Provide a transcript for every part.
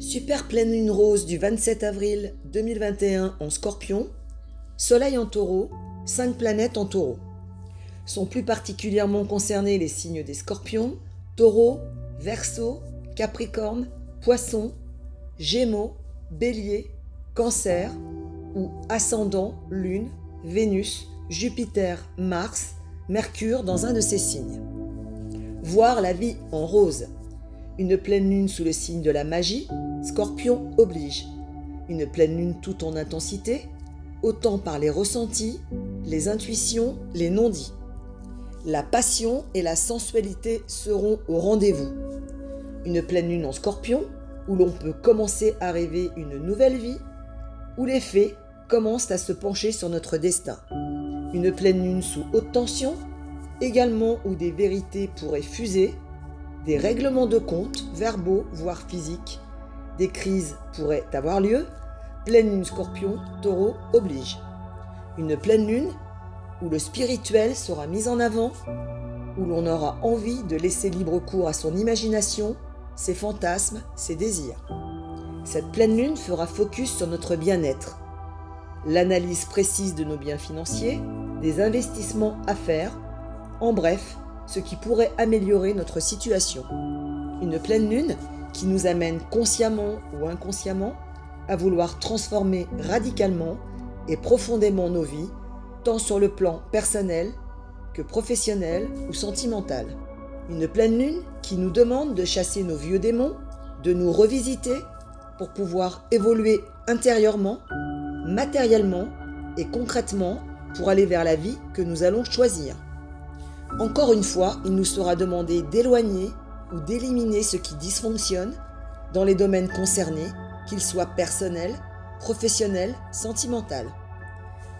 Super pleine lune rose du 27 avril 2021 en scorpion, soleil en taureau, 5 planètes en taureau. Sont plus particulièrement concernés les signes des scorpions, taureau, verso, capricorne, poisson, gémeaux, bélier, cancer ou ascendant, lune, Vénus, Jupiter, Mars, Mercure dans un de ces signes. Voir la vie en rose. Une pleine lune sous le signe de la magie, Scorpion oblige. Une pleine lune tout en intensité, autant par les ressentis, les intuitions, les non-dits. La passion et la sensualité seront au rendez-vous. Une pleine lune en scorpion, où l'on peut commencer à rêver une nouvelle vie, où les faits commencent à se pencher sur notre destin. Une pleine lune sous haute tension, également où des vérités pourraient fuser, des règlements de compte, verbaux, voire physiques, des crises pourraient avoir lieu, pleine lune scorpion, taureau oblige. Une pleine lune où le spirituel sera mis en avant, où l'on aura envie de laisser libre cours à son imagination, ses fantasmes, ses désirs. Cette pleine lune fera focus sur notre bien-être, l'analyse précise de nos biens financiers, des investissements à faire, en bref, ce qui pourrait améliorer notre situation. Une pleine lune qui nous amène consciemment ou inconsciemment à vouloir transformer radicalement et profondément nos vies, tant sur le plan personnel que professionnel ou sentimental. Une pleine lune qui nous demande de chasser nos vieux démons, de nous revisiter pour pouvoir évoluer intérieurement, matériellement et concrètement pour aller vers la vie que nous allons choisir. Encore une fois, il nous sera demandé d'éloigner ou d'éliminer ce qui dysfonctionne dans les domaines concernés, qu'ils soient personnels, professionnels, sentimentaux.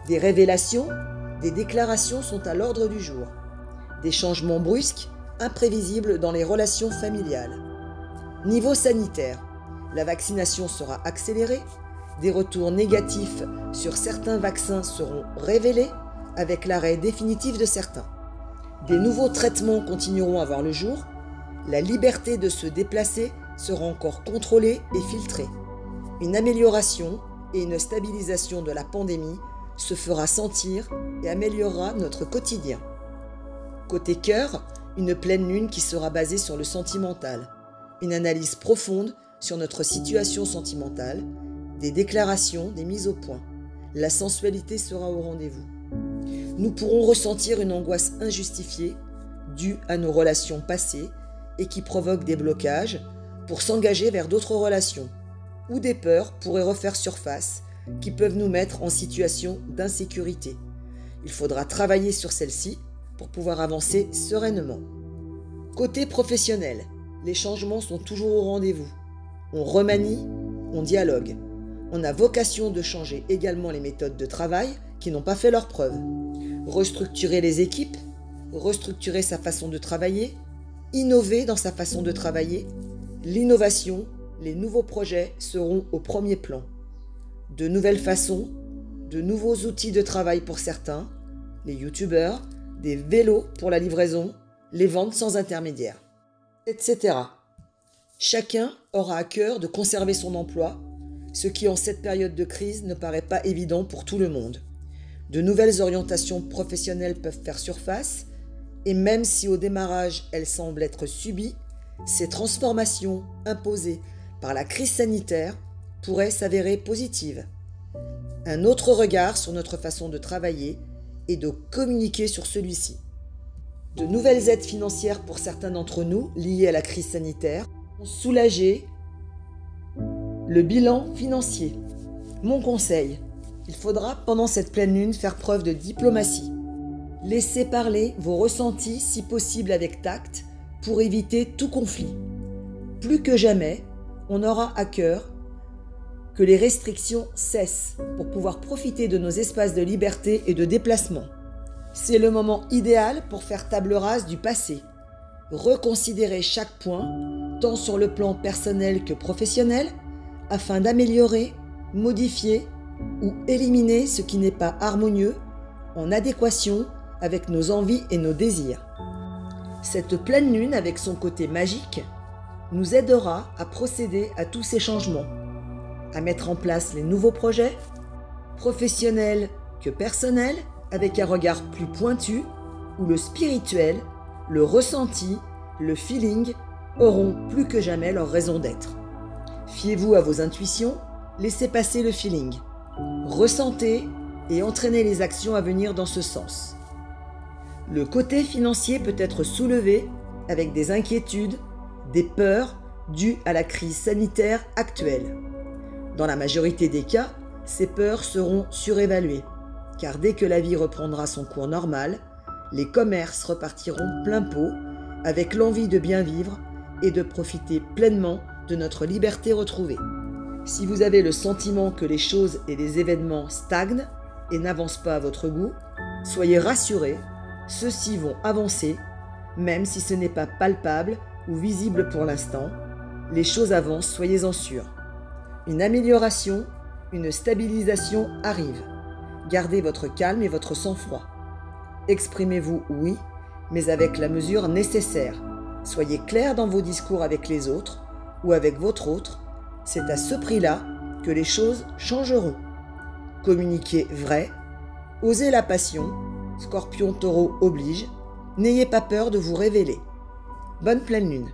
Des révélations, des déclarations sont à l'ordre du jour. Des changements brusques, imprévisibles dans les relations familiales. Niveau sanitaire, la vaccination sera accélérée, des retours négatifs sur certains vaccins seront révélés avec l'arrêt définitif de certains. Des nouveaux traitements continueront à voir le jour la liberté de se déplacer sera encore contrôlée et filtrée. Une amélioration et une stabilisation de la pandémie se fera sentir et améliorera notre quotidien. Côté cœur, une pleine lune qui sera basée sur le sentimental, une analyse profonde sur notre situation sentimentale, des déclarations, des mises au point. La sensualité sera au rendez-vous. Nous pourrons ressentir une angoisse injustifiée due à nos relations passées et qui provoquent des blocages pour s'engager vers d'autres relations, ou des peurs pourraient refaire surface qui peuvent nous mettre en situation d'insécurité. Il faudra travailler sur celle-ci pour pouvoir avancer sereinement. Côté professionnel, les changements sont toujours au rendez-vous. On remanie, on dialogue. On a vocation de changer également les méthodes de travail qui n'ont pas fait leur preuve. Restructurer les équipes, restructurer sa façon de travailler, innover dans sa façon de travailler, l'innovation, les nouveaux projets seront au premier plan. De nouvelles façons, de nouveaux outils de travail pour certains, les youtubeurs, des vélos pour la livraison, les ventes sans intermédiaire, etc. Chacun aura à cœur de conserver son emploi, ce qui en cette période de crise ne paraît pas évident pour tout le monde. De nouvelles orientations professionnelles peuvent faire surface, et même si au démarrage elles semblent être subies, ces transformations imposées par la crise sanitaire pourraient s'avérer positives. Un autre regard sur notre façon de travailler et de communiquer sur celui-ci. De nouvelles aides financières pour certains d'entre nous liées à la crise sanitaire ont soulagé le bilan financier. Mon conseil, il faudra pendant cette pleine lune faire preuve de diplomatie Laissez parler vos ressentis si possible avec tact pour éviter tout conflit. Plus que jamais, on aura à cœur que les restrictions cessent pour pouvoir profiter de nos espaces de liberté et de déplacement. C'est le moment idéal pour faire table rase du passé, reconsidérer chaque point, tant sur le plan personnel que professionnel, afin d'améliorer, modifier ou éliminer ce qui n'est pas harmonieux, en adéquation avec nos envies et nos désirs. Cette pleine lune, avec son côté magique, nous aidera à procéder à tous ces changements, à mettre en place les nouveaux projets, professionnels que personnels, avec un regard plus pointu, où le spirituel, le ressenti, le feeling auront plus que jamais leur raison d'être. Fiez-vous à vos intuitions, laissez passer le feeling. Ressentez et entraînez les actions à venir dans ce sens. Le côté financier peut être soulevé avec des inquiétudes, des peurs dues à la crise sanitaire actuelle. Dans la majorité des cas, ces peurs seront surévaluées, car dès que la vie reprendra son cours normal, les commerces repartiront plein pot avec l'envie de bien vivre et de profiter pleinement de notre liberté retrouvée. Si vous avez le sentiment que les choses et les événements stagnent et n'avancent pas à votre goût, soyez rassurés, ceux-ci vont avancer, même si ce n'est pas palpable ou visible pour l'instant. Les choses avancent, soyez-en sûrs. Une amélioration, une stabilisation arrive. Gardez votre calme et votre sang-froid. Exprimez-vous oui, mais avec la mesure nécessaire. Soyez clair dans vos discours avec les autres ou avec votre autre. C'est à ce prix-là que les choses changeront. Communiquez vrai, osez la passion, scorpion taureau oblige, n'ayez pas peur de vous révéler. Bonne pleine lune.